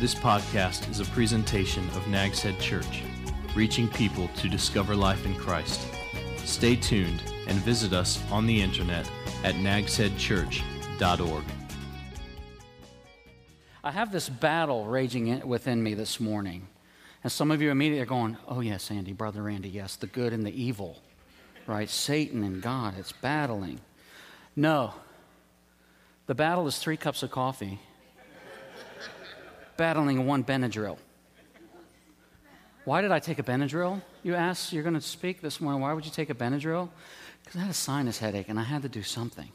This podcast is a presentation of Nag's Head Church, reaching people to discover life in Christ. Stay tuned and visit us on the internet at nagsheadchurch.org. I have this battle raging within me this morning. And some of you immediately are going, oh, yes, Andy, Brother Andy, yes, the good and the evil, right? Satan and God, it's battling. No, the battle is three cups of coffee battling one Benadryl. Why did I take a Benadryl? You ask, you're going to speak this morning. Why would you take a Benadryl? Because I had a sinus headache and I had to do something.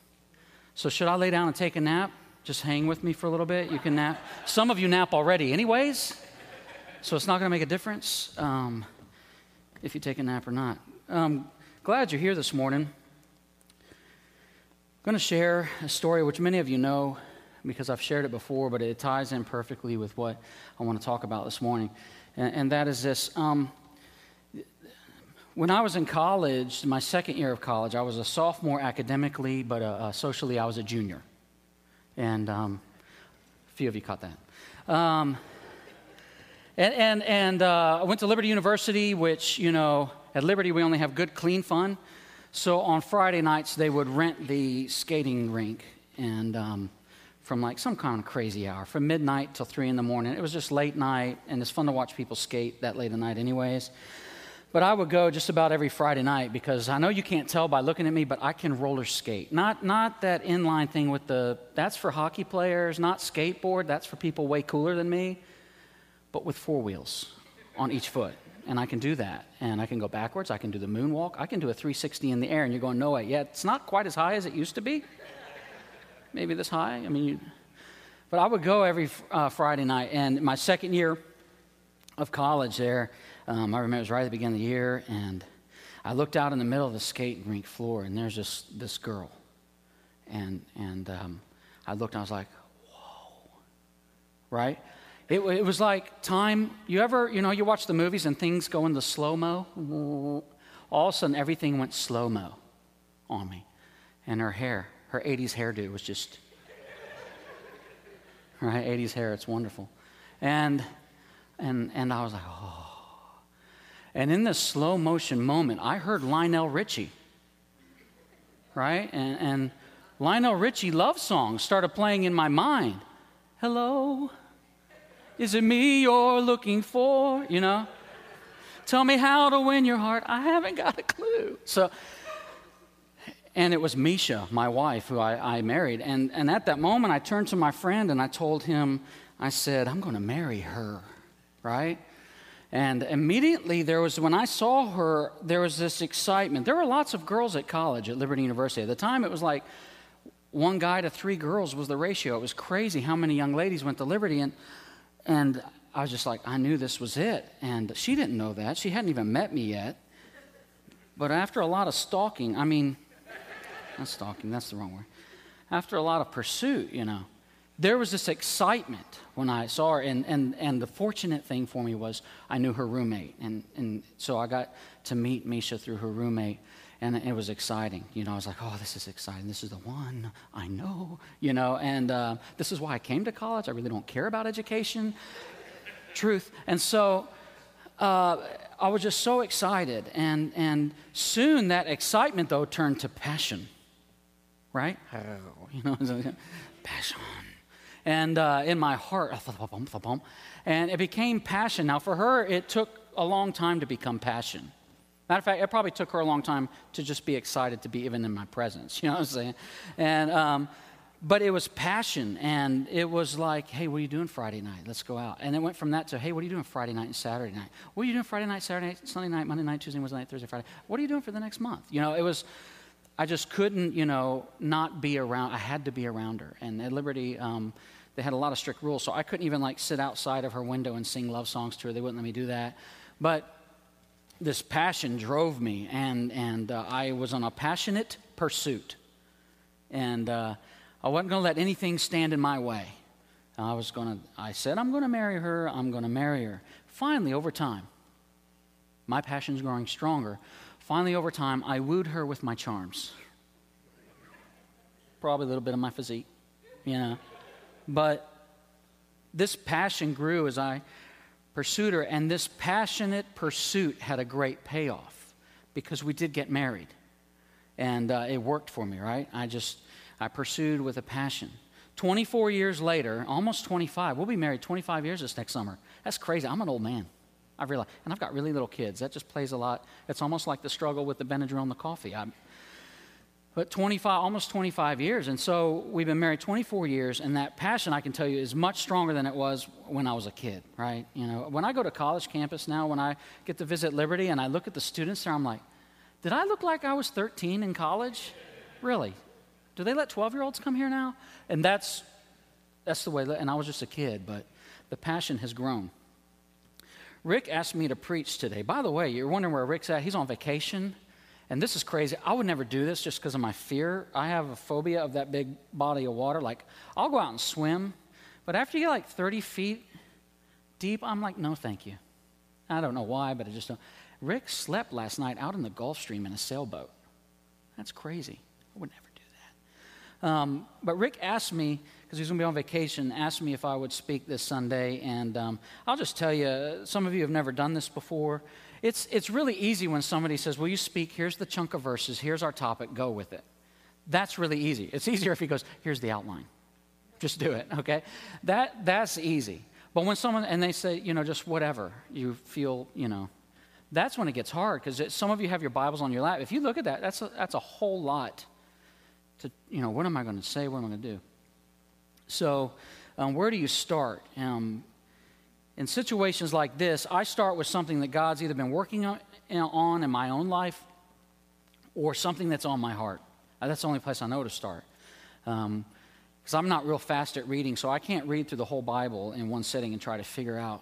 So, should I lay down and take a nap? Just hang with me for a little bit. You can nap. Some of you nap already, anyways. So, it's not going to make a difference um, if you take a nap or not. Um, glad you're here this morning. I'm going to share a story which many of you know because I've shared it before, but it ties in perfectly with what I want to talk about this morning. And, and that is this. Um, when I was in college, my second year of college, I was a sophomore academically, but uh, uh, socially, I was a junior. And um, a few of you caught that. Um, and and, and uh, I went to Liberty University, which, you know, at Liberty, we only have good, clean fun. So on Friday nights, they would rent the skating rink. And um, from like some kind of crazy hour, from midnight till three in the morning. It was just late night, and it's fun to watch people skate that late at night, anyways. But I would go just about every Friday night because I know you can't tell by looking at me, but I can roller skate. Not, not that inline thing with the, that's for hockey players, not skateboard, that's for people way cooler than me, but with four wheels on each foot. And I can do that. And I can go backwards, I can do the moonwalk, I can do a 360 in the air, and you're going, no way. Yeah, it's not quite as high as it used to be maybe this high. I mean, you, but I would go every uh, Friday night. And my second year of college there, um, I remember it was right at the beginning of the year, and I looked out in the middle of the skating rink floor, and there's this, this girl. And, and um, I looked and I was like, whoa, right? It, it was like time. You ever, you know, you watch the movies and things go into slow mo? All of a sudden, everything went slow mo on me. And her hair, her 80s hairdo was just, right? 80s hair, it's wonderful. And, and, and I was like, oh. And in this slow motion moment, I heard Lionel Richie, right? And, and Lionel Richie love songs started playing in my mind. Hello, is it me you're looking for? You know? Tell me how to win your heart. I haven't got a clue. So, and it was Misha, my wife, who I, I, married. And, and at that moment, I turned to my friend and I told him, I said, I'm going to marry her, right? And immediately there was, when I saw her, there was this excitement. There were lots of girls at college at Liberty University. At the time, it was like one guy to three girls was the ratio. It was crazy how many young ladies went to Liberty. And, and I was just like, I knew this was it. And she didn't know that. She hadn't even met me yet. But after a lot of stalking, I mean, not stalking, that's the wrong word. After a lot of pursuit, you know, there was this excitement when I saw her. And, and, and the fortunate thing for me was I knew her roommate. And, and so I got to meet Misha through her roommate. And it was exciting. You know, I was like, oh, this is exciting. This is the one I know, you know. And uh, this is why I came to college. I really don't care about education, truth. And so uh, I was just so excited. And, and soon that excitement, though, turned to passion right? You know, passion. And uh, in my heart, and it became passion. Now, for her, it took a long time to become passion. Matter of fact, it probably took her a long time to just be excited to be even in my presence. You know what I'm saying? And, um, but it was passion, and it was like, hey, what are you doing Friday night? Let's go out. And it went from that to, hey, what are you doing Friday night and Saturday night? What are you doing Friday night, Saturday night, Sunday night, Monday night, Tuesday, Wednesday night, Thursday, Friday? What are you doing for the next month? You know, it was I just couldn't, you know, not be around. I had to be around her. And at Liberty, um, they had a lot of strict rules, so I couldn't even like sit outside of her window and sing love songs to her. They wouldn't let me do that. But this passion drove me, and and uh, I was on a passionate pursuit, and uh, I wasn't going to let anything stand in my way. I was going to. I said, I'm going to marry her. I'm going to marry her. Finally, over time, my passion's growing stronger. Finally, over time, I wooed her with my charms. Probably a little bit of my physique, you know. But this passion grew as I pursued her, and this passionate pursuit had a great payoff because we did get married. And uh, it worked for me, right? I just, I pursued with a passion. 24 years later, almost 25, we'll be married 25 years this next summer. That's crazy. I'm an old man. I've realized, and I've got really little kids. That just plays a lot. It's almost like the struggle with the Benadryl and the coffee. I, but 25, almost 25 years. And so we've been married 24 years, and that passion, I can tell you, is much stronger than it was when I was a kid, right? You know, when I go to college campus now, when I get to visit Liberty and I look at the students there, I'm like, did I look like I was 13 in college? Really? Do they let 12 year olds come here now? And that's, that's the way, and I was just a kid, but the passion has grown. Rick asked me to preach today. By the way, you're wondering where Rick's at. He's on vacation. And this is crazy. I would never do this just because of my fear. I have a phobia of that big body of water. Like, I'll go out and swim, but after you get like 30 feet deep, I'm like, no, thank you. I don't know why, but I just don't. Rick slept last night out in the Gulf Stream in a sailboat. That's crazy. I would never do that. Um, but Rick asked me, because he's going to be on vacation, asked me if I would speak this Sunday. And um, I'll just tell you, some of you have never done this before. It's, it's really easy when somebody says, Will you speak? Here's the chunk of verses. Here's our topic. Go with it. That's really easy. It's easier if he goes, Here's the outline. Just do it, okay? That, that's easy. But when someone, and they say, you know, just whatever, you feel, you know, that's when it gets hard because some of you have your Bibles on your lap. If you look at that, that's a, that's a whole lot to, you know, what am I going to say? What am I going to do? So, um, where do you start? Um, in situations like this, I start with something that God's either been working on, in my own life or something that's on my heart. Uh, that's the only place I know to start. Because um, I'm not real fast at reading, so I can't read through the whole Bible in one sitting and try to figure out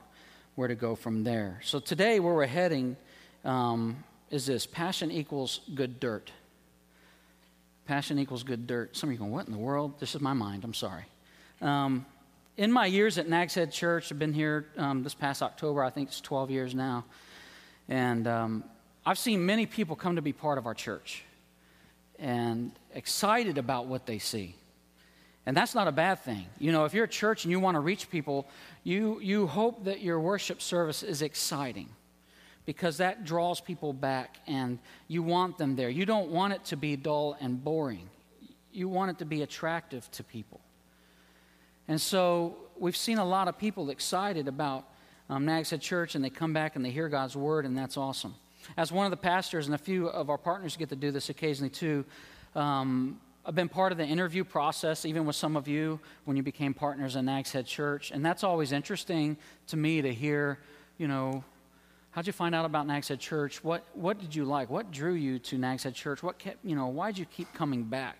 where to go from there. So today, where we're heading um, is this passion equals good dirt. Passion equals good dirt. Some of you going, what in the world? This is my mind. I'm sorry. Um, in my years at Nags Head Church, I've been here um, this past October, I think it's 12 years now. And um, I've seen many people come to be part of our church and excited about what they see. And that's not a bad thing. You know, if you're a church and you want to reach people, you, you hope that your worship service is exciting because that draws people back and you want them there. You don't want it to be dull and boring, you want it to be attractive to people. And so we've seen a lot of people excited about um, Nags Head Church, and they come back and they hear God's word, and that's awesome. As one of the pastors, and a few of our partners get to do this occasionally too, um, I've been part of the interview process, even with some of you when you became partners in Nags Head Church. And that's always interesting to me to hear, you know, how'd you find out about Nags Head Church? What, what did you like? What drew you to Nags Head Church? What kept, you know, why did you keep coming back?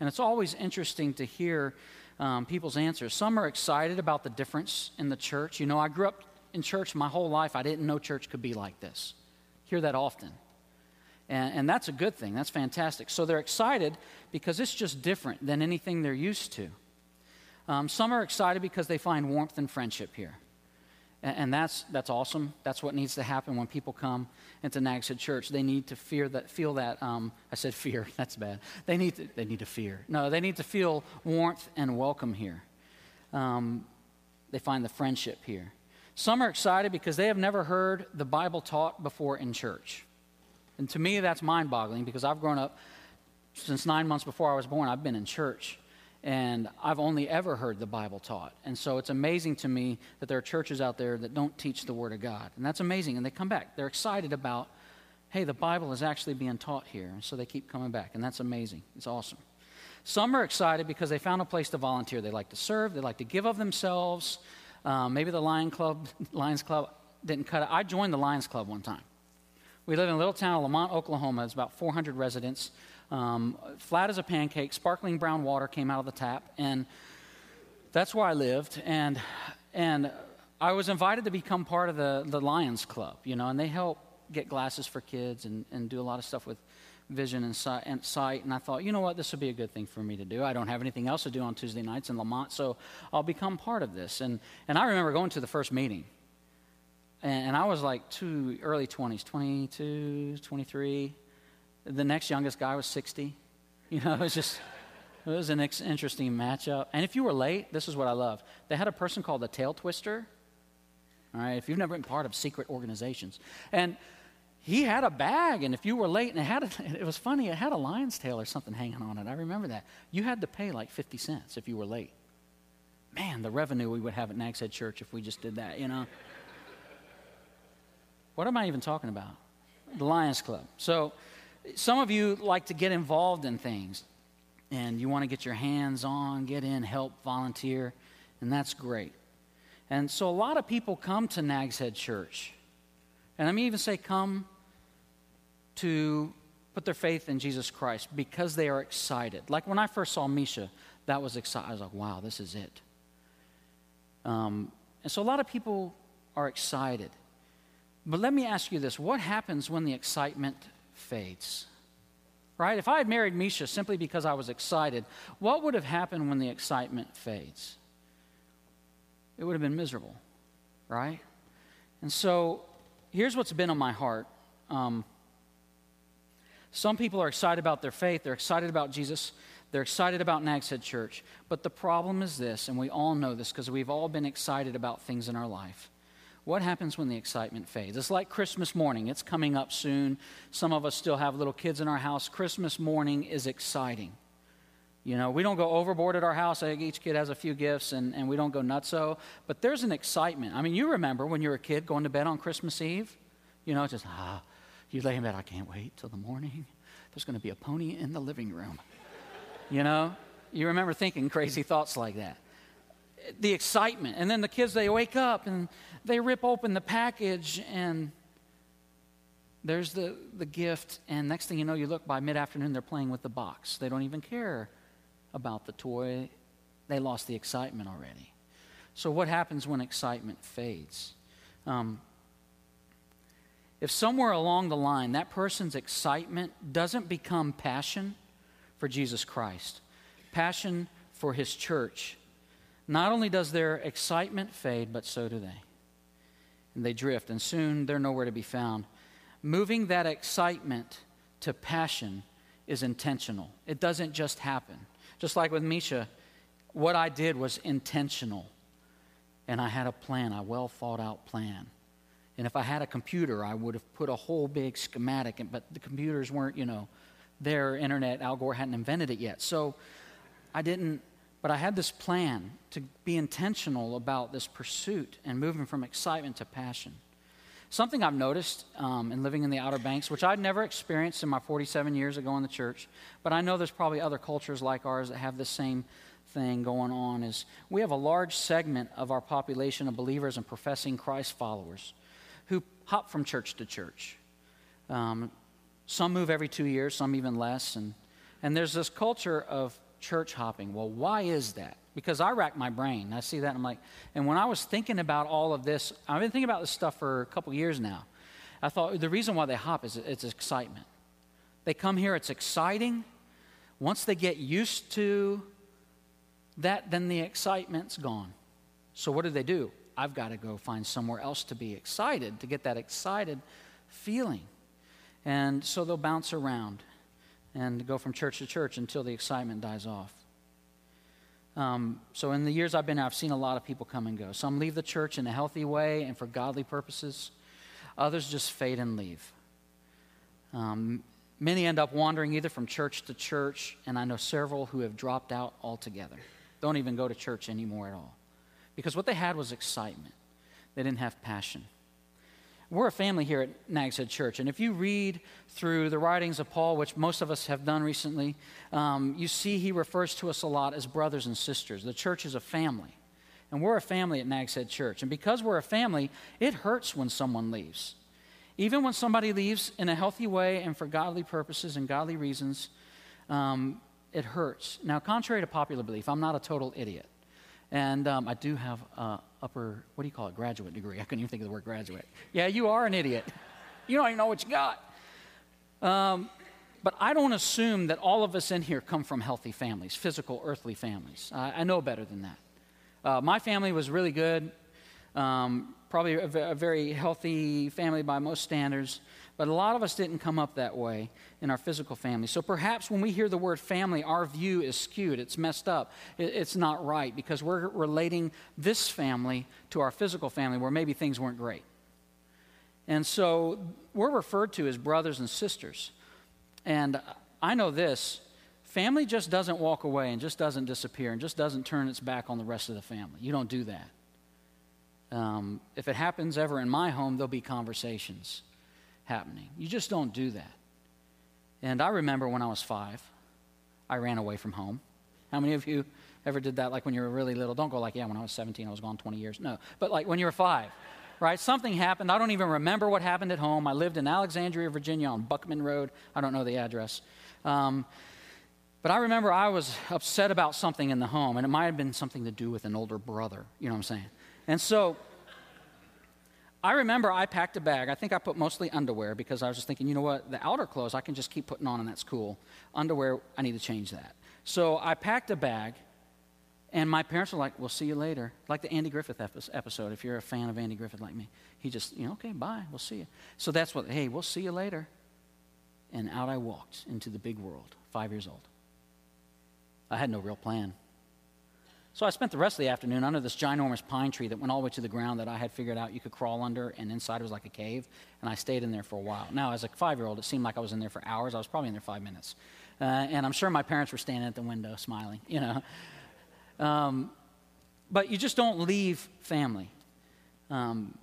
And it's always interesting to hear um, people's answers. Some are excited about the difference in the church. You know, I grew up in church my whole life. I didn't know church could be like this. Hear that often. And, and that's a good thing. That's fantastic. So they're excited because it's just different than anything they're used to. Um, some are excited because they find warmth and friendship here. And, and, that's, that's awesome. That's what needs to happen when people come into Nags Head Church. They need to fear that, feel that. Um, I said fear. That's bad. They need, to, they need to fear. No, they need to feel warmth and welcome here. Um, they find the friendship here. Some are excited because they have never heard the Bible taught before in church. And to me, that's mind boggling because I've grown up since nine months before I was born, I've been in church. And I've only ever heard the Bible taught. And so it's amazing to me that there are churches out there that don't teach the Word of God. And that's amazing. And they come back. They're excited about, hey, the Bible is actually being taught here. And so they keep coming back. And that's amazing. It's awesome. Some are excited because they found a place to volunteer. They like to serve, they like to give of themselves. Um, maybe the Lion Club, Lions Club didn't cut it. I joined the Lions Club one time. We live in a little town of Lamont, Oklahoma. It's about 400 residents um, flat as a pancake, sparkling brown water came out of the tap, and that's where I lived. And and I was invited to become part of the the Lions Club, you know, and they help get glasses for kids and, and do a lot of stuff with vision and sight, and sight. And I thought, you know what, this would be a good thing for me to do. I don't have anything else to do on Tuesday nights in Lamont, so I'll become part of this. And and I remember going to the first meeting. And, and I was like two early 20s, 22, 23 the next youngest guy was 60. You know, it was just, It was an ex- interesting matchup. And if you were late, this is what I love. They had a person called the tail twister. All right, if you've never been part of secret organizations. And he had a bag, and if you were late, and it had a, it was funny, it had a lion's tail or something hanging on it. I remember that. You had to pay like 50 cents if you were late. Man, the revenue we would have at Nags Head Church if we just did that, you know? what am I even talking about? The Lions Club. So, some of you like to get involved in things, and you want to get your hands on, get in, help, volunteer, and that's great. And so, a lot of people come to Nags Head Church. And I me even say, come to put their faith in Jesus Christ because they are excited. Like when I first saw Misha, that was exciting. I was like, wow, this is it. Um, and so a lot of people are excited. But let me ask you this what happens when the excitement fades? Right? If I had married Misha simply because I was excited, what would have happened when the excitement fades? It would have been miserable, right? And so here's what's been on my heart. Um, some people are excited about their faith, they're excited about Jesus, they're excited about Nags Head Church. But the problem is this, and we all know this because we've all been excited about things in our life. What happens when the excitement fades? It's like Christmas morning. It's coming up soon. Some of us still have little kids in our house. Christmas morning is exciting. You know, we don't go overboard at our house. Each kid has a few gifts and, and we don't go nutso. But there's an excitement. I mean, you remember when you were a kid going to bed on Christmas Eve? You know, just, ah, you lay in bed, I can't wait till the morning. There's going to be a pony in the living room. you know? You remember thinking crazy thoughts like that. The excitement. And then the kids, they wake up and they rip open the package and there's the, the gift. And next thing you know, you look by mid afternoon, they're playing with the box. They don't even care about the toy, they lost the excitement already. So, what happens when excitement fades? Um, if somewhere along the line that person's excitement doesn't become passion for Jesus Christ, passion for his church, not only does their excitement fade, but so do they. And they drift, and soon they're nowhere to be found. Moving that excitement to passion is intentional, it doesn't just happen. Just like with Misha, what I did was intentional. And I had a plan, a well thought out plan. And if I had a computer, I would have put a whole big schematic, but the computers weren't, you know, their internet. Al Gore hadn't invented it yet. So I didn't, but I had this plan to be intentional about this pursuit and moving from excitement to passion. Something I've noticed um, in living in the Outer Banks, which I'd never experienced in my 47 years of going to church, but I know there's probably other cultures like ours that have the same thing going on, is we have a large segment of our population of believers and professing Christ followers who hop from church to church. Um, some move every two years, some even less. And, and there's this culture of church hopping. Well, why is that? Because I rack my brain. I see that and I'm like, and when I was thinking about all of this, I've been thinking about this stuff for a couple years now. I thought the reason why they hop is it's excitement. They come here, it's exciting. Once they get used to that, then the excitement's gone. So what do they do? I've got to go find somewhere else to be excited, to get that excited feeling. And so they'll bounce around and go from church to church until the excitement dies off. Um, so, in the years I've been I've seen a lot of people come and go. Some leave the church in a healthy way and for godly purposes, others just fade and leave. Um, many end up wandering either from church to church, and I know several who have dropped out altogether, don't even go to church anymore at all. Because what they had was excitement, they didn't have passion. We're a family here at Nags Head Church, and if you read through the writings of Paul, which most of us have done recently, um, you see he refers to us a lot as brothers and sisters. The church is a family, and we're a family at Nags Head Church. And because we're a family, it hurts when someone leaves. Even when somebody leaves in a healthy way and for godly purposes and godly reasons, um, it hurts. Now, contrary to popular belief, I'm not a total idiot. And um, I do have a upper, what do you call it, graduate degree. I couldn't even think of the word graduate. Yeah, you are an idiot. You don't even know what you got. Um, but I don't assume that all of us in here come from healthy families, physical, earthly families. I, I know better than that. Uh, my family was really good, um, probably a, very healthy family by most standards. But a lot of us didn't come up that way in our physical family. So perhaps when we hear the word family, our view is skewed. It's messed up. It's not right because we're relating this family to our physical family where maybe things weren't great. And so we're referred to as brothers and sisters. And I know this family just doesn't walk away and just doesn't disappear and just doesn't turn its back on the rest of the family. You don't do that. Um, if it happens ever in my home, there'll be conversations happening. You just don't do that. And I remember when I was five, I ran away from home. How many of you ever did that like when you were really little? Don't go like, yeah, when I was 17, I was gone 20 years. No, but like when you were five, right? Something happened. I don't even remember what happened at home. I lived in Alexandria, Virginia on Buckman Road. I don't know the address. Um, but I remember I was upset about something in the home, and it might have been something to do with an older brother. You know what I'm saying? And so I remember I packed a bag. I think I put mostly underwear because I was just thinking, you know what? The outer clothes I can just keep putting on, and that's cool. Underwear, I need to change that. So I packed a bag, and my parents were like, we'll see you later. Like the Andy Griffith episode, if you're a fan of Andy Griffith like me. He just, you know, okay, bye, we'll see you. So that's what, hey, we'll see you later. And out I walked into the big world, five years old. I had no real plan. So I spent the rest of the afternoon under this ginormous pine tree that went all the way to the ground that I had figured out you could crawl under, and inside it was like a cave. And I stayed in there for a while. Now, as a five year old, it seemed like I was in there for hours. I was probably in there five minutes. Uh, and I'm sure my parents were standing at the window smiling, you know. Um, but you just don't leave family. Um,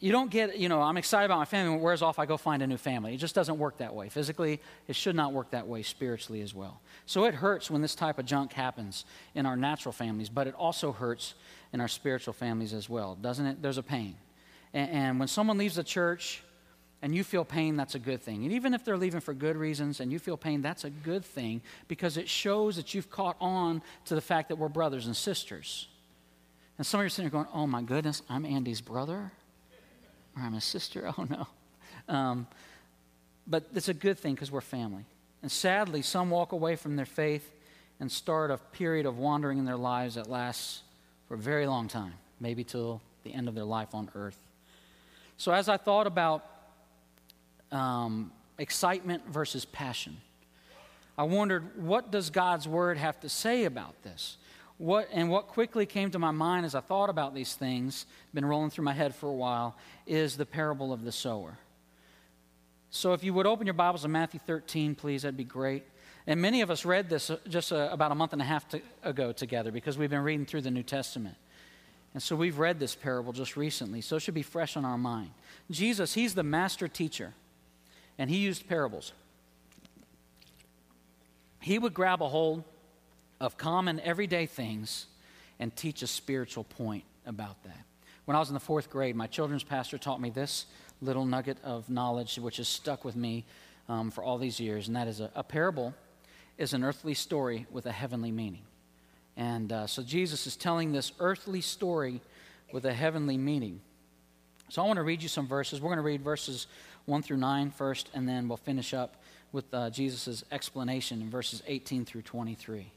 you don't get, you know, I'm excited about my family. When wears off, I go find a new family. It just doesn't work that way. Physically, it should not work that way spiritually as well. So it hurts when this type of junk happens in our natural families, but it also hurts in our spiritual families as well, doesn't it? There's a pain. And, and when someone leaves the church and you feel pain, that's a good thing. And even if they're leaving for good reasons and you feel pain, that's a good thing because it shows that you've caught on to the fact that we're brothers and sisters. And some of you are sitting there going, oh my goodness, I'm Andy's brother? Or I'm a sister. Oh no. Um, but it's a good thing because we're family. And sadly, some walk away from their faith and start a period of wandering in their lives that lasts for a very long time, maybe till the end of their life on earth. So, as I thought about um, excitement versus passion, I wondered what does God's word have to say about this? What, and what quickly came to my mind as I thought about these things, been rolling through my head for a while, is the parable of the sower. So if you would open your Bibles to Matthew 13, please, that'd be great. And many of us read this uh, just uh, about a month and a half to, ago together because we've been reading through the New Testament. And so we've read this parable just recently, so it should be fresh on our mind. Jesus, he's the master teacher, and he used parables. He would grab a hold of common everyday things and teach a spiritual point about that. When I was in the fourth grade, my children's pastor taught me this little nugget of knowledge, which has stuck with me um, for all these years, and that is a, a, parable is an earthly story with a heavenly meaning. And uh, so Jesus is telling this earthly story with a heavenly meaning. So I want to read you some verses. We're going to read verses 1 through 9 first, and then we'll finish up with uh, Jesus' explanation in verses 18 through 23.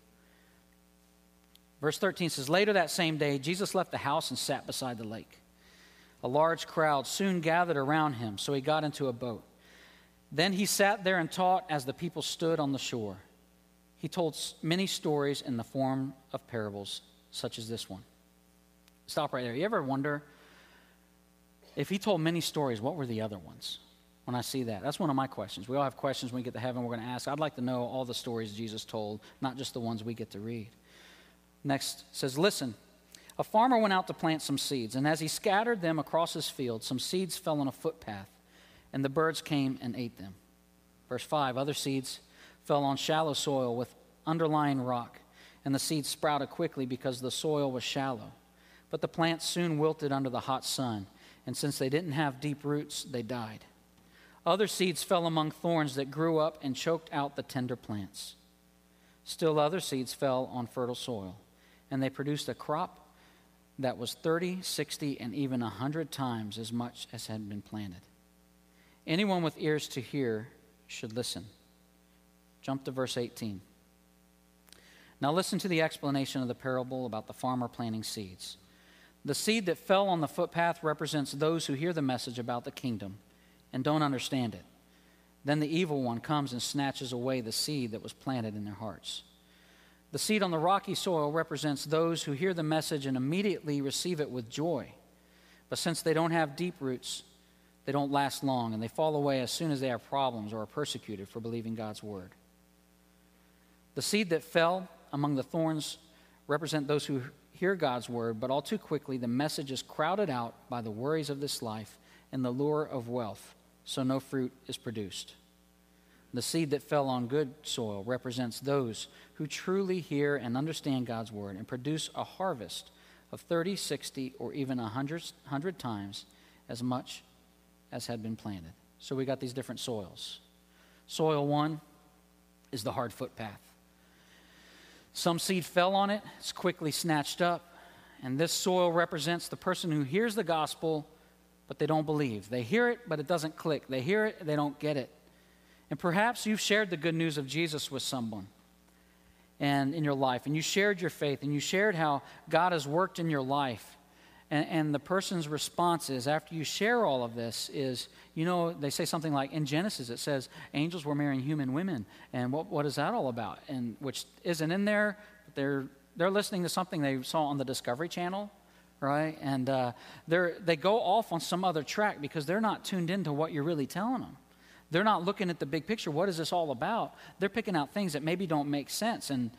Verse 13 says Later that same day, Jesus left the house and sat beside the lake. A large crowd soon gathered around him, so he got into a boat. Then he sat there and taught as the people stood on the shore. He told many stories in the form of parables, such as this one. Stop right there. You ever wonder if he told many stories, what were the other ones? When I see that, that's one of my questions. We all have questions when we get to heaven. We're going to ask. I'd like to know all the stories Jesus told, not just the ones we get to read. Next says, Listen, a farmer went out to plant some seeds, and as he scattered them across his field, some seeds fell on a footpath, and the birds came and ate them. Verse 5 Other seeds fell on shallow soil with underlying rock, and the seeds sprouted quickly because the soil was shallow. But the plants soon wilted under the hot sun, and since they didn't have deep roots, they died. Other seeds fell among thorns that grew up and choked out the tender plants. Still, other seeds fell on fertile soil and they produced a crop that was 30, 60, and even 100 times as much as had been planted. Anyone with ears to hear should listen. Jump to verse 18. Now, listen to the explanation of the parable about the farmer planting seeds. The seed that fell on the footpath represents those who hear the message about the kingdom and don't understand it. Then the evil one comes and snatches away the seed that was planted in their hearts. The seed on the rocky soil represents those who hear the message and immediately receive it with joy. But since they don't have deep roots, they don't last long and they fall away as soon as they have problems or are persecuted for believing God's word. The seed that fell among the thorns represent those who hear God's word, but all too quickly the message is crowded out by the worries of this life and the lure of wealth, so no fruit is produced. The seed that fell on good soil represents those who truly hear and understand God's word and produce a harvest of 30, 60, or even 100, 100 times as much as had been planted. So we got these different soils. Soil one is the hard footpath. Some seed fell on it, it's quickly snatched up. And this soil represents the person who hears the gospel, but they don't believe. They hear it, but it doesn't click. They hear it, they don't get it. And perhaps you've shared the good news of Jesus with someone and in your life, and you shared your faith, and you shared how God has worked in your life. And, and, the person's response is, after you share all of this, is, you know, they say something like, in Genesis, it says, angels were marrying human women. And what, what is that all about? And which isn't in there, but they're, they're listening to something they saw on the Discovery Channel, right? And uh, they're, they go off on some other track because they're not tuned into what you're really telling them. They're not looking at the big picture. What is this all about? They're picking out things that maybe don't make sense. And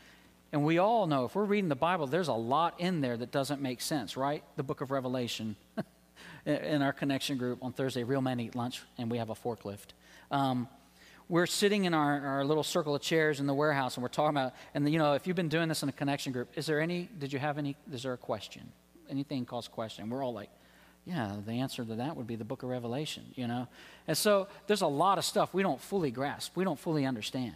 and we all know if we're reading the Bible, there's a lot in there that doesn't make sense, right? The book of Revelation in our connection group on Thursday, Real Men Eat Lunch, and we have a forklift. Um, we're sitting in our, our little circle of chairs in the warehouse and we're talking about, and you know, if you've been doing this in a connection group, is there any, did you have any, is there a question? Anything calls question? We're all like, yeah, the answer to that would be the book of Revelation, you know? And so there's a lot of stuff we don't fully grasp, we don't fully understand.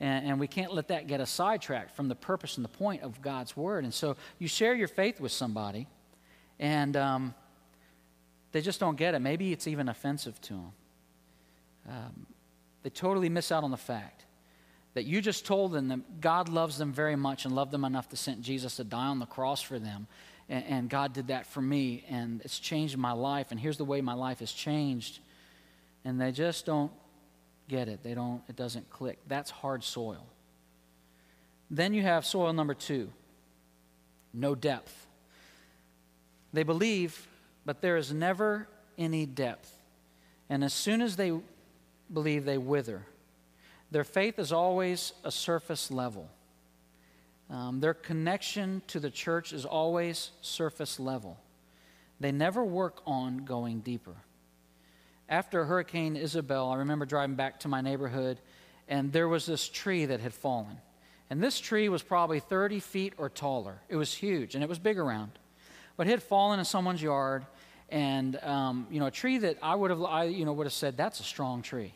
And, and, we can't let that get us sidetracked from the purpose and the point of God's word. And so you share your faith with somebody, and um, they just don't get it. Maybe it's even offensive to them. Um, they totally miss out on the fact that you just told them that God loves them very much and loved them enough to send Jesus to die on the cross for them. And, and God did that for me, and it's changed my life, and here's the way my life has changed. And they just don't get it. They don't, it doesn't click. That's hard soil. Then you have soil number two no depth. They believe, but there is never any depth. And as soon as they believe, they wither. Their faith is always a surface level. Um, their connection to the church is always surface level. They never work on going deeper after Hurricane Isabel, I remember driving back to my neighborhood, and there was this tree that had fallen. And this tree was probably 30 feet or taller. It was huge, and it was big around. But it had fallen in someone's yard, and um, you know, a tree that I would have, I, you know, would have said that's a strong tree.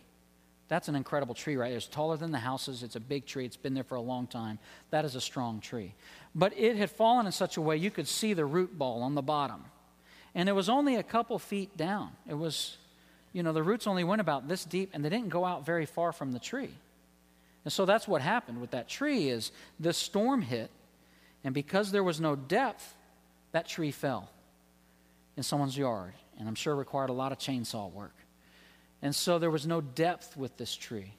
That's an incredible tree, right? It's taller than the houses. It's a big tree. It's been there for a long time. That is a strong tree. But it had fallen in such a way you could see the root ball on the bottom. And it was only a couple feet down. It was you know, the roots only went about this deep and they didn't go out very far from the tree. And so that's what happened with that tree is this storm hit and because there was no depth, that tree fell in someone's yard and I'm sure required a lot of chainsaw work. And so there was no depth with this tree.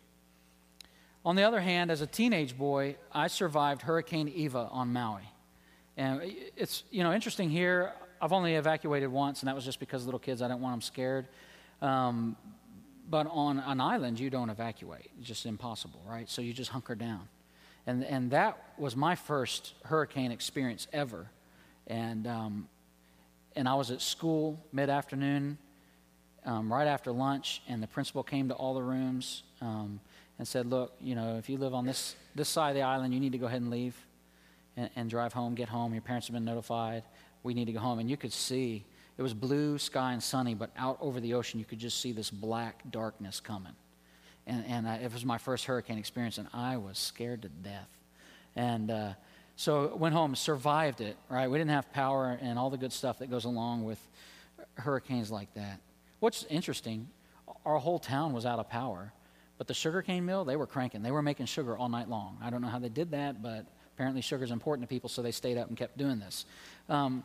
On the other hand, as a teenage boy, I survived Hurricane Iwa on Maui. And it's, you know, interesting here. I've only evacuated once, and that was just because little kids, I didn't want them scared. Um, but on an island, you don't evacuate. It's just impossible, right? So you just hunker down. And, and that was my first hurricane experience ever. And, um, and I was at school mid afternoon, um, right after lunch, and the principal came to all the rooms um, and said, Look, you know, if you live on this, this side of the island, you need to go ahead and leave and, and drive home, get home. Your parents have been notified. We need to go home. And you could see it was blue sky and sunny, but out over the ocean, you could just see this black darkness coming. And, and I, it was my first hurricane experience, and I was scared to death. And uh, so went home, survived it, right? We didn't have power and all the good stuff that goes along with hurricanes like that. What's interesting, our whole town was out of power, but the sugarcane mill, they were cranking. They were making sugar all night long. I don't know how they did that, but apparently sugar is important to people, so they stayed up and kept doing this. Um,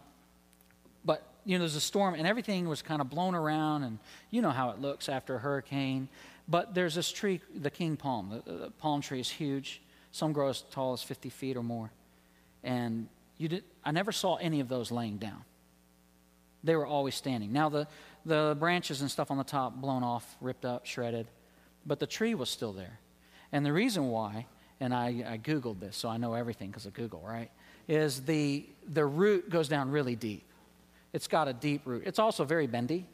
but you know, there's a storm and everything was kind of blown around, and you know how it looks after a hurricane. But there's this tree, the king palm. The, the palm tree is huge. Some grow as tall as 50 feet or more. And you did, I never saw any of those laying down. They were always standing. Now, the, the branches and stuff on the top blown off, ripped up, shredded, but the tree was still there. And the reason why, and I, I Googled this, so I know everything because of Google, right? Is the, the root goes down really deep. It's got a deep root. It's also very bendy,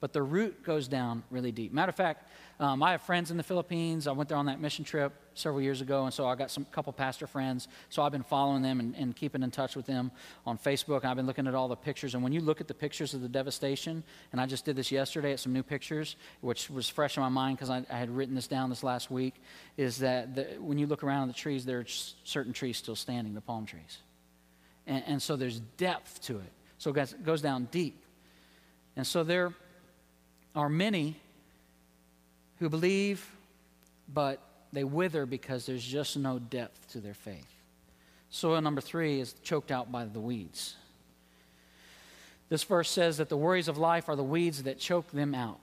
but the root goes down really deep. Matter of fact, um, I have friends in the Philippines. I went there on that mission trip several years ago, and so I got some couple pastor friends. So I've been following them and, and keeping in touch with them on Facebook. And I've been looking at all the pictures. And when you look at the pictures of the devastation, and I just did this yesterday at some new pictures, which was fresh in my mind because I, I, had written this down this last week, is that the, when you look around the trees, there are certain trees still standing, the palm trees. And, and so there's depth to it. So it goes down deep. And so there are many who believe, but they wither because there's just no depth to their faith. Soil number three is choked out by the weeds. This verse says that the worries of life are the weeds that choke them out.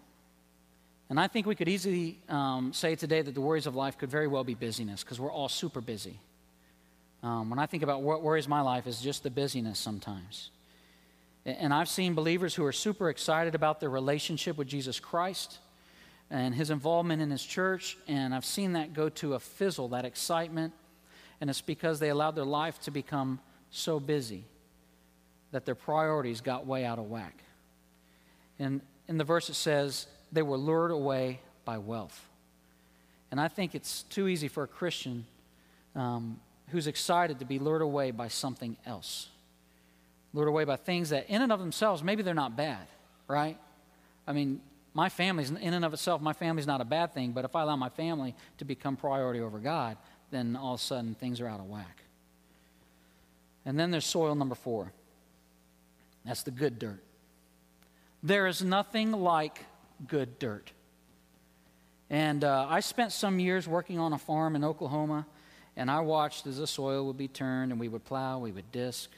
And I think we could easily um, say today that the worries of life could very well be busyness because we're all super busy. Um, when I think about what worries my life, is just the busyness sometimes. And I've seen believers who are super excited about their relationship with Jesus Christ and his involvement in his church, and I've seen that go to a fizzle, that excitement, and it's because they allowed their life to become so busy that their priorities got way out of whack. And in the verse it says, they were lured away by wealth. And I think it's too easy for a Christian um, who's excited to be lured away by something else. Lured away by things that, in and of themselves, maybe they're not bad, right? I mean, my family's in and of itself, my family's not a bad thing, but if I allow my family to become priority over God, then all of a sudden things are out of whack. And then there's soil number four. That's the good dirt. There is nothing like good dirt. And uh, I spent some years working on a farm in Oklahoma, and I watched as the soil would be turned, and we would plow, we would disc,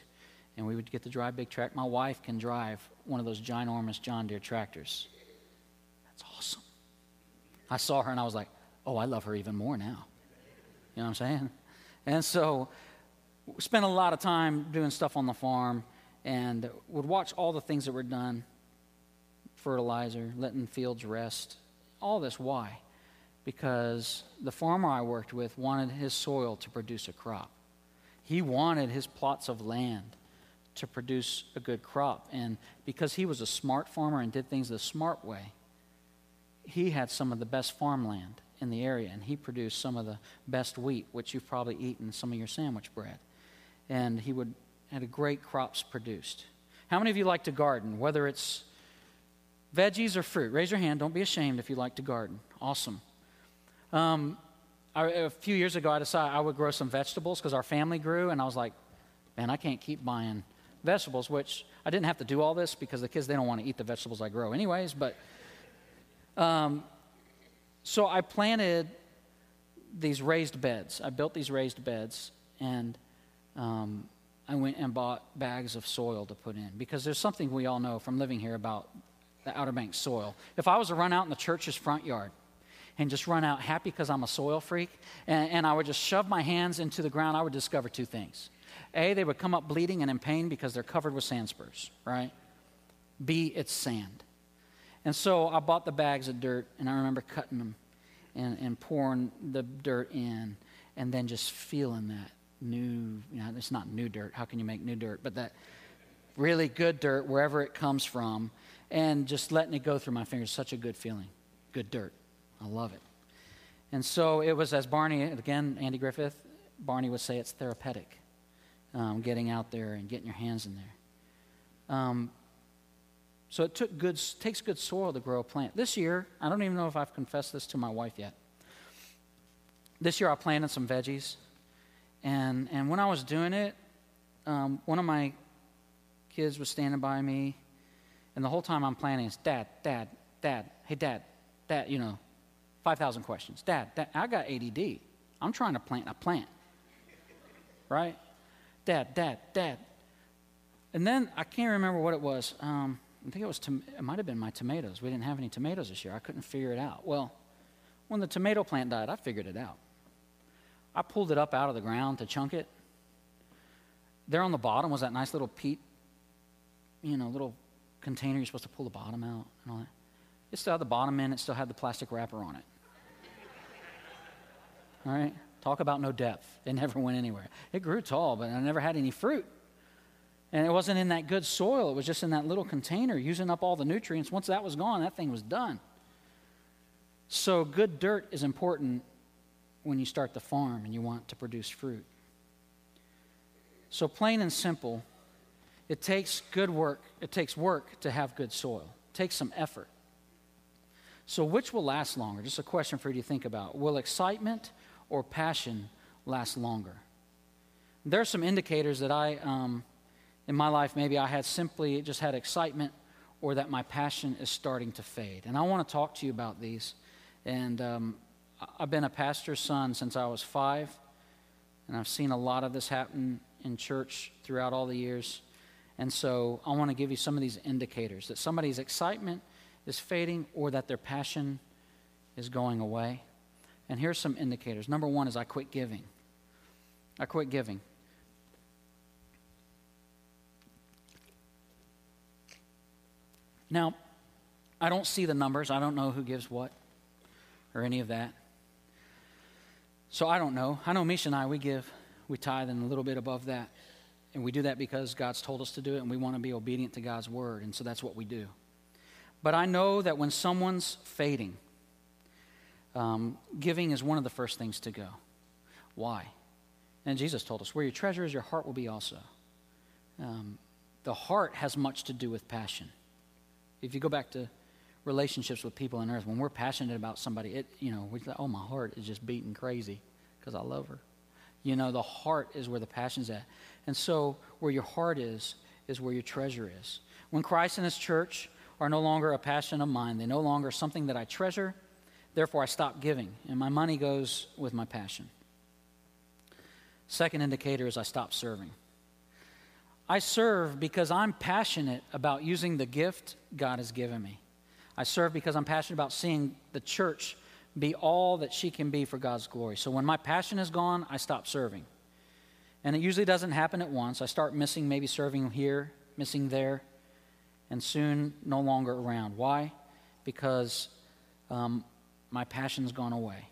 and we would get to drive big track. My wife can drive one of those ginormous John Deere tractors. I saw her and I was like, oh, I love her even more now. You know what I'm saying? And so, spent a lot of time doing stuff on the farm and would watch all the things that were done fertilizer, letting fields rest. All this, why? Because the farmer I worked with wanted his soil to produce a crop. He wanted his plots of land to produce a good crop. And because he was a smart farmer and did things the smart way, he had some of the best farmland in the area, and he produced some of the best wheat, which you've probably eaten some of your sandwich bread. And he would had great crops produced. How many of you like to garden, whether it's veggies or fruit? Raise your hand. Don't be ashamed if you like to garden. Awesome. Um, I, a few years ago, I decided I would grow some vegetables because our family grew, and I was like, man, I can't keep buying vegetables, which I didn't have to do all this because the kids, they don't want to eat the vegetables I grow anyways, but um, so I planted these raised beds. I built these raised beds, and um, I went and bought bags of soil to put in because there's something we all know from living here about the Outer Banks soil. If I was to run out in the church's front yard and just run out happy because I'm a soil freak, and, and I would just shove my hands into the ground, I would discover two things. A, they would come up bleeding and in pain because they're covered with sand spurs, right? B, it's sand. And so I bought the bags of dirt, and I remember cutting them and, and pouring the dirt in, and then just feeling that new, you know, it's not new dirt. How can you make new dirt? But that really good dirt, wherever it comes from, and just letting it go through my fingers. Such a good feeling. Good dirt. I love it. And so it was, as Barney, again, Andy Griffith, Barney would say it's therapeutic, um, getting out there and getting your hands in there. Um, so it took good, takes good soil to grow a plant. This year, I don't even know if I've confessed this to my wife yet. This year I planted some veggies. And, and when I was doing it, um, one of my kids was standing by me. And the whole time I'm planting, it's Dad, Dad, Dad, hey, Dad, Dad, you know, 5,000 questions. Dad, Dad, I got ADD. I'm trying to plant a plant. Right? Dad, Dad, Dad. And then I can't remember what it was. Um, I think it was, it might have been my tomatoes. We didn't have any tomatoes this year. I couldn't figure it out. Well, when the tomato plant died, I figured it out. I pulled it up out of the ground to chunk it. There on the bottom was that nice little peat, you know, little container you're supposed to pull the bottom out and all that. It still had the bottom in, it still had the plastic wrapper on it. All right? Talk about no depth. It never went anywhere. It grew tall, but I never had any fruit. And it wasn't in that good soil, it was just in that little container, using up all the nutrients. Once that was gone, that thing was done. So, good dirt is important when you start the farm and you want to produce fruit. So, plain and simple, it takes good work, it takes work to have good soil, it takes some effort. So, which will last longer? Just a question for you to think about. Will excitement or passion last longer? There are some indicators that I, um, in my life, maybe I had simply just had excitement or that my passion is starting to fade. And I want to talk to you about these. And um, I've been a pastor's son since I was five, and I've seen a lot of this happen in church throughout all the years. And so I want to give you some of these indicators that somebody's excitement is fading or that their passion is going away. And here's some indicators. Number one is I quit giving. I quit giving. Now, I don't see the numbers. I don't know who gives what or any of that. So I don't know. I know Misha and I, we give, we tithe and a little bit above that. And we do that because God's told us to do it and we want to be obedient to God's word. And so that's what we do. But I know that when someone's fading, um, giving is one of the first things to go. Why? And Jesus told us, where your treasure is, your heart will be also. Um, the heart has much to do with passion. If you go back to relationships with people on earth, when we're passionate about somebody, it, you know, we oh, my heart is just beating crazy because I love her. You know, the heart is where the passion's at. And so, where your heart is, is where your treasure is. When Christ and his church are no longer a passion of mine, they no longer something that I treasure, therefore I stop giving, and my money goes with my passion. Second indicator is I stop serving. I serve because I'm passionate about using the gift God has given me. I serve because I'm passionate about seeing the church be all that she can be for God's glory. So when my passion is gone, I stop serving. And it usually doesn't happen at once. I start missing maybe serving here, missing there, and soon no longer around. Why? Because um, my passion's gone away.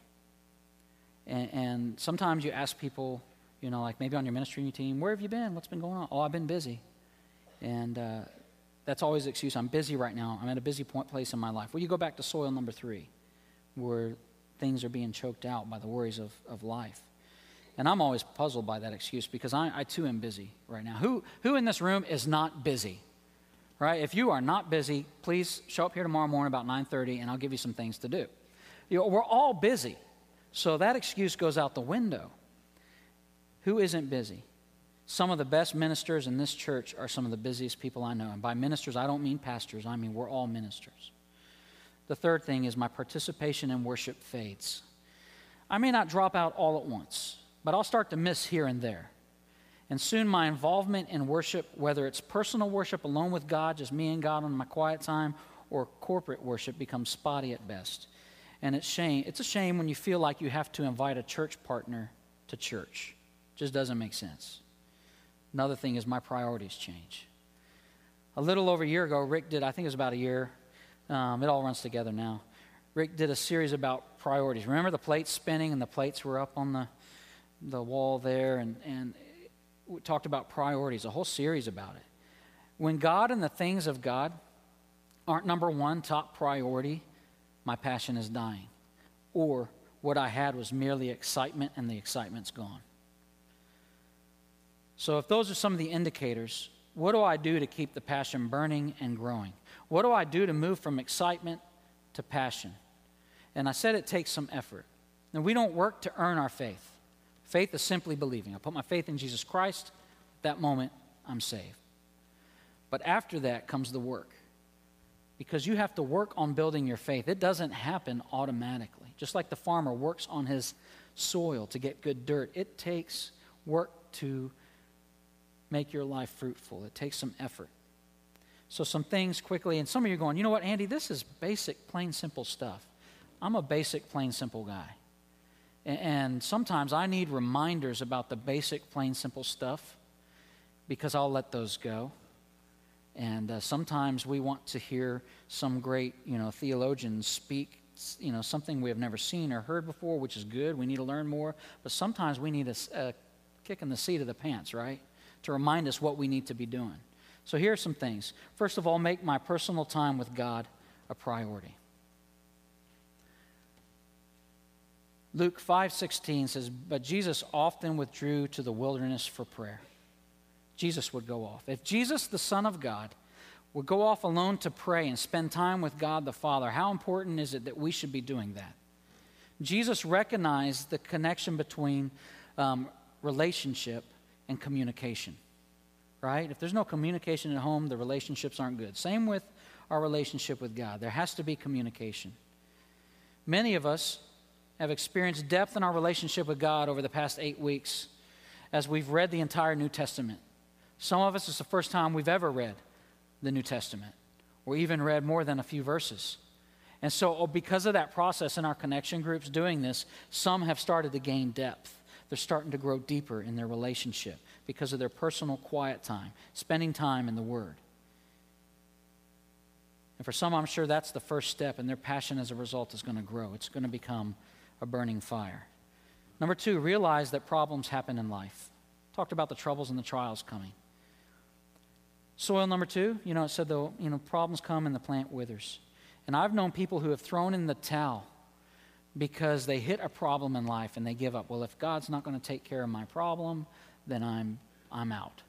And, and sometimes you ask people, you know, like maybe on your ministry team, where have you been? What's been going on? Oh, I've been busy. And uh, that's always the excuse. I'm busy right now. I'm at a busy point place in my life. Well, you go back to soil number three, where things are being choked out by the worries of, of life. And I'm always puzzled by that excuse because I, I too am busy right now. Who, who in this room is not busy? Right? If you are not busy, please show up here tomorrow morning about 9:30 and I'll give you some things to do. You know, we're all busy. So that excuse goes out the window. Who isn't busy? Some of the best ministers in this church are some of the busiest people I know. And by ministers, I don't mean pastors, I mean we're all ministers. The third thing is my participation in worship fades. I may not drop out all at once, but I'll start to miss here and there. And soon my involvement in worship, whether it's personal worship alone with God, just me and God on my quiet time, or corporate worship, becomes spotty at best. And it's shame. It's a shame when you feel like you have to invite a church partner to church. Just doesn't make sense. Another thing is my priorities change. A little over a year ago, Rick did, I think it was about a year, um, it all runs together now. Rick did a series about priorities. Remember the plates spinning and the plates were up on the, the wall there, and, and we talked about priorities, a whole series about it. When God and the things of God aren't number one top priority, my passion is dying. Or what I had was merely excitement, and the excitement's gone. So, if those are some of the indicators, what do I do to keep the passion burning and growing? What do I do to move from excitement to passion? And I said it takes some effort. And we don't work to earn our faith. Faith is simply believing. I put my faith in Jesus Christ, at that moment, I'm saved. But after that comes the work. Because you have to work on building your faith. It doesn't happen automatically. Just like the farmer works on his soil to get good dirt, it takes work to make your life fruitful. It takes some effort. So, some things quickly, and some of you are going, you know what, Andy, this is basic, plain, simple stuff. I'm a basic, plain, simple guy. And sometimes I need reminders about the basic, plain, simple stuff because I'll let those go. And uh, sometimes we want to hear some great, you know, theologians speak, you know, something we have never seen or heard before, which is good. We need to learn more. But sometimes we need a, a kick in the seat of the pants, right? To remind us what we need to be doing. So here are some things. First of all, make my personal time with God a priority. Luke 5:16 says, "But Jesus often withdrew to the wilderness for prayer." Jesus would go off. If Jesus, the Son of God, would go off alone to pray and spend time with God the Father, how important is it that we should be doing that? Jesus recognized the connection between um, relationship and communication, right? If there's no communication at home, the relationships aren't good. Same with our relationship with God. There has to be communication. Many of us have experienced depth in our relationship with God over the past eight weeks as we've read the entire New Testament. Some of us, it's the first time we've ever read the New Testament, or even read more than a few verses. And so, oh, because of that process in our connection groups doing this, some have started to gain depth. They're starting to grow deeper in their relationship because of their personal quiet time, spending time in the Word. And for some, I'm sure that's the first step, and their passion as a result is going to grow. It's going to become a burning fire. Number two, realize that problems happen in life. Talked about the troubles and the trials coming. Soil number two, you know, it said the you know problems come and the plant withers. And I've known people who have thrown in the towel because they hit a problem in life and they give up. Well, if God's not going to take care of my problem, then I'm I'm out.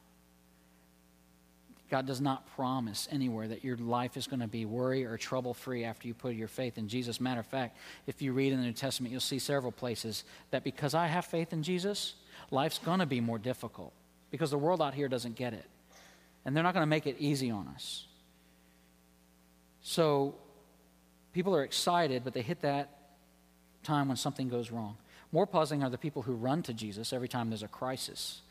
God does not promise anywhere that your life is going to be worry or trouble free after you put your faith in Jesus. Matter of fact, if you read in the New Testament, you'll see several places that because I have faith in Jesus, life's going to be more difficult because the world out here doesn't get it and they're not going to make it easy on us. So people are excited, but they hit that time when something goes wrong. More puzzling are the people who run to Jesus every time there's a crisis.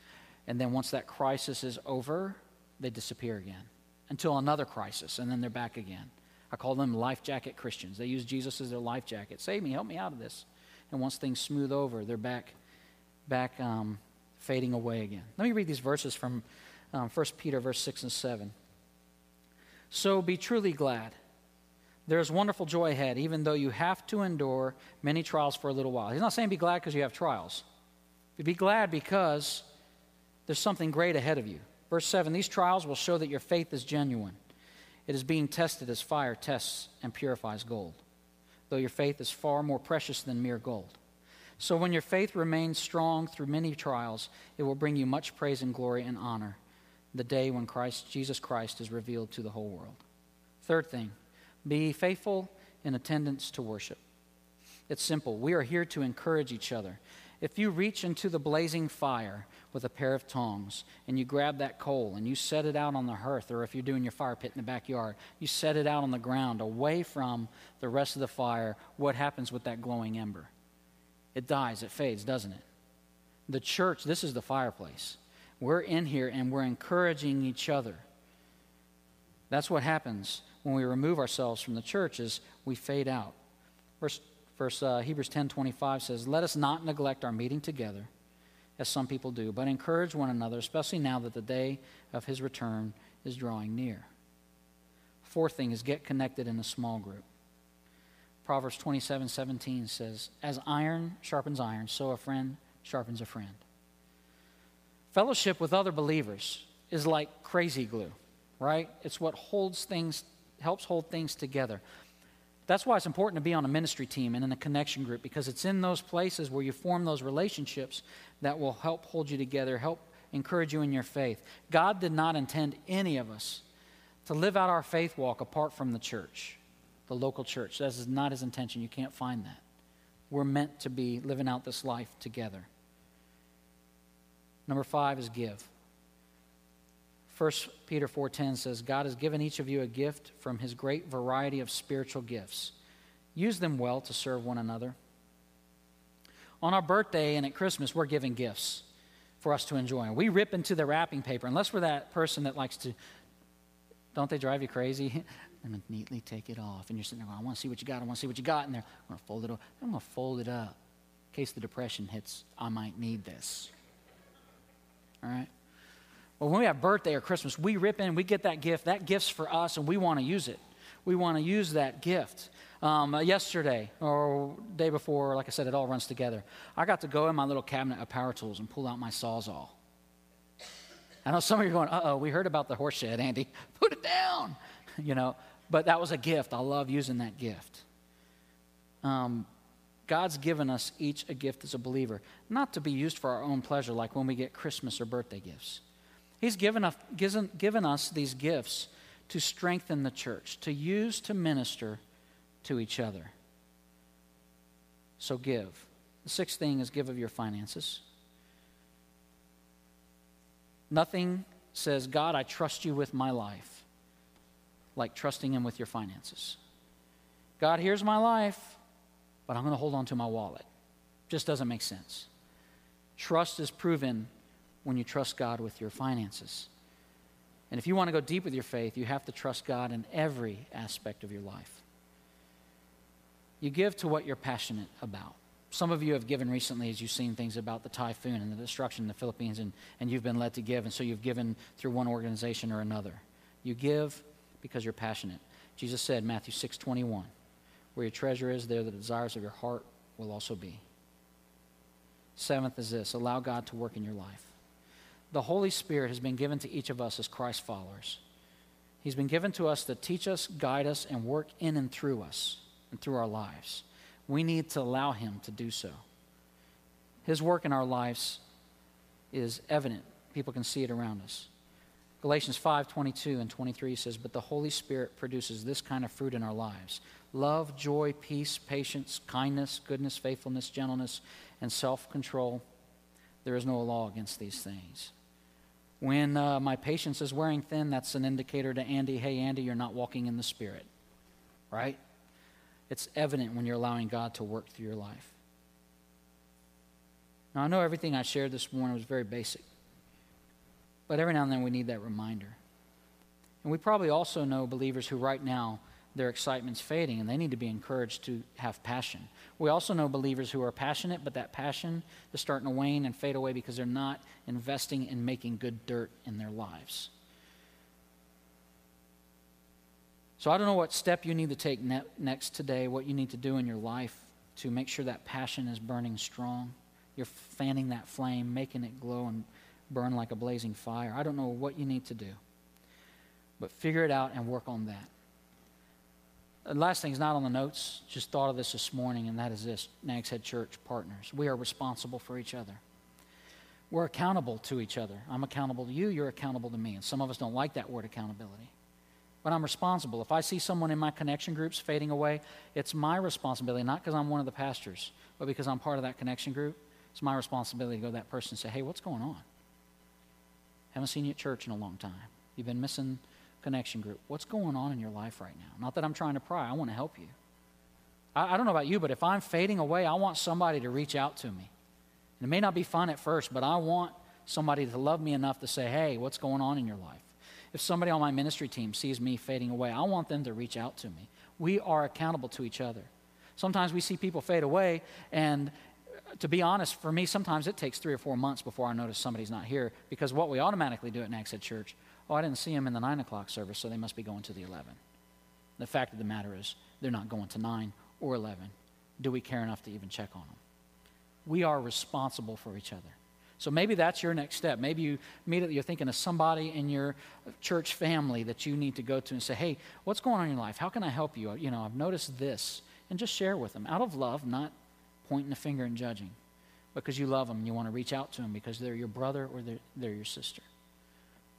And then once that crisis is over, they disappear again until another crisis, and then they're back again. I call them life jacket Christians. They use Jesus as their life jacket. Save me, help me out of this. And once things smooth over, they're back, back um, fading away again. Let me read these verses from um, 1 Peter verse 6 and 7. So be truly glad. There is wonderful joy ahead, even though you have to endure many trials for a little while. He's not saying be glad because you have trials. Be glad because there's something great ahead of you. Verse 7 These trials will show that your faith is genuine. It is being tested as fire tests and purifies gold, though your faith is far more precious than mere gold. So when your faith remains strong through many trials, it will bring you much praise and glory and honor the day when Christ, Jesus Christ is revealed to the whole world. Third thing, be faithful in attendance to worship. It's simple. We are here to encourage each other. If you reach into the blazing fire with a pair of tongs and you grab that coal and you set it out on the hearth, or if you're doing your fire pit in the backyard, you set it out on the ground away from the rest of the fire, what happens with that glowing ember? It dies, it fades, doesn't it? The church, this is the fireplace. We're in here and we're encouraging each other. That's what happens when we remove ourselves from the church is we fade out. Verse, verse uh, Hebrews 10:25 says, "Let us not neglect our meeting together, as some people do, but encourage one another, especially now that the day of his return is drawing near." Fourth thing is get connected in a small group. Proverbs 27:17 says, "As iron sharpens iron, so a friend sharpens a friend." Fellowship with other believers is like crazy glue, right? It's what holds things, helps hold things together. That's why it's important to be on a ministry team and in a connection group because it's in those places where you form those relationships that will help hold you together, help encourage you in your faith. God did not intend any of us to live out our faith walk apart from the church, the local church. That is not his intention. You can't find that. We're meant to be living out this life together. Number five is give. 1 Peter 4:10 says, God has given each of you a gift from his great variety of spiritual gifts. Use them well to serve one another. On our birthday and at Christmas, we're giving gifts for us to enjoy. We rip into the wrapping paper, unless we're that person that likes to, don't they drive you crazy? and neatly take it off. And you're sitting there going, I want to see what you got. I want to see what you got in there. I'm going to fold it up. I'm going to fold it up. In case the depression hits, I might need this. All right? Well, when we have birthday or Christmas, we rip in, we get that gift. That gift's for us, and we want to use it. We want to use that gift. Um, uh, yesterday or day before, like I said, it all runs together. I got to go in my little cabinet of power tools and pull out my sawzall. I know some of you are going, uh oh, we heard about the horse shed, Andy. Put it down. You know, but that was a gift. I love using that gift. Um, God's given us each a gift as a believer, not to be used for our own pleasure, like when we get Christmas or birthday gifts. He's given us, given, given us these gifts to strengthen the church, to use to minister to each other. So give. The sixth thing is give of your finances. Nothing says, God, I trust you with my life, like trusting Him with your finances. God, here's my life, but I'm going to hold on to my wallet. Just doesn't make sense. Trust is proven when you trust God with your finances. And if you want to go deep with your faith, you have to trust God in every aspect of your life. You give to what you're passionate about. Some of you have given recently as you've seen things about the typhoon and the destruction in the Philippines, and, and you've been led to give, and so you've given through one organization or another. You give because you're passionate. Jesus said, Matthew 6 21, where your treasure is, there the desires of your heart will also be. Seventh is this allow God to work in your life. The Holy Spirit has been given to each of us as Christ followers. He's been given to us to teach us, guide us, and work in and through us and through our lives. We need to allow Him to do so. His work in our lives is evident. People can see it around us. Galatians 5 22 and 23 says, But the Holy Spirit produces this kind of fruit in our lives love, joy, peace, patience, kindness, goodness, faithfulness, gentleness, and self control. There is no law against these things. When uh, my patience is wearing thin, that's an indicator to Andy, hey, Andy, you're not walking in the Spirit. Right? It's evident when you're allowing God to work through your life. Now, I know everything I shared this morning was very basic, but every now and then we need that reminder. And we probably also know believers who, right now, their excitement's fading and they need to be encouraged to have passion. We also know believers who are passionate, but that passion is starting to wane and fade away because they're not investing in making good dirt in their lives. So I don't know what step you need to take ne- next today, what you need to do in your life to make sure that passion is burning strong. You're fanning that flame, making it glow and burn like a blazing fire. I don't know what you need to do. But figure it out and work on that. The last thing is not on the notes, just thought of this this morning, and that is this Nags Head Church partners. We are responsible for each other. We're accountable to each other. I'm accountable to you, you're accountable to me. And some of us don't like that word accountability but I'm responsible. If I see someone in my connection groups fading away, it's my responsibility, not because I'm one of the pastors, but because I'm part of that connection group. It's my responsibility to go to that person and say, hey, what's going on? Haven't seen you at church in a long time. You've been missing connection group. What's going on in your life right now? Not that I'm trying to pry, I want to help you. I, I don't know about you, but if I'm fading away, I want somebody to reach out to me. And it may not be fun at first, but I want somebody to love me enough to say, hey, what's going on in your life? if somebody on my ministry team sees me fading away, I want them to reach out to me. We are accountable to each other. Sometimes we see people fade away, and uh, to be honest, for me, sometimes it takes three or four months before I notice somebody's not here because what we automatically do at Nags Head Church, oh, I didn't see them in the 9 o'clock service, so they must be going to the 11. The fact of the matter is, they're not going to 9 or 11. Do we care enough to even check on them? We are responsible for each other. So maybe that's your next step. Maybe you immediately you're thinking of somebody in your church family that you need to go to and say, "Hey, what's going on in your life? How can I help you? You know, I've noticed this." And just share with them out of love, not pointing a finger and judging. Because you love them and you want to reach out to them because they're your brother or they're, they're your sister.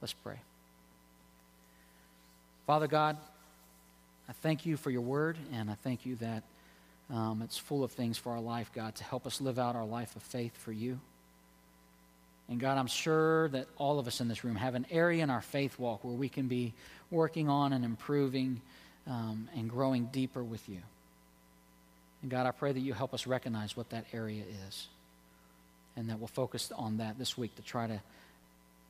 Let's pray. Father God, I thank you for your word, and I thank you that um, it's full of things for our life, God, to help us live out our life of faith for you. And God, I'm sure that all of us in this room have an area in our faith walk where we can be working on and improving um, and growing deeper with you. And God, I pray that you help us recognize what that area is and that we'll focus on that this week to try to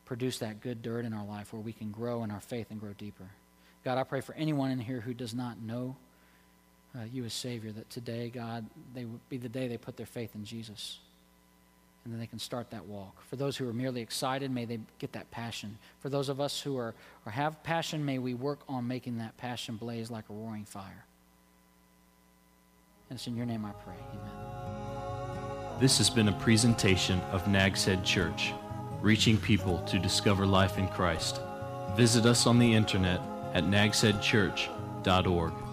produce that good dirt in our life where we can grow in our faith and grow deeper. God, I pray for anyone in here who does not know uh, you as Savior, that today, God, they would be the day they put their faith in Jesus. And then they can start that walk. For those who are merely excited, may they get that passion. For those of us who are or have passion, may we work on making that passion blaze like a roaring fire. And it's in your name I pray. Amen. This has been a presentation of Nags Head Church, reaching people to discover life in Christ. Visit us on the internet at nagsheadchurch.org.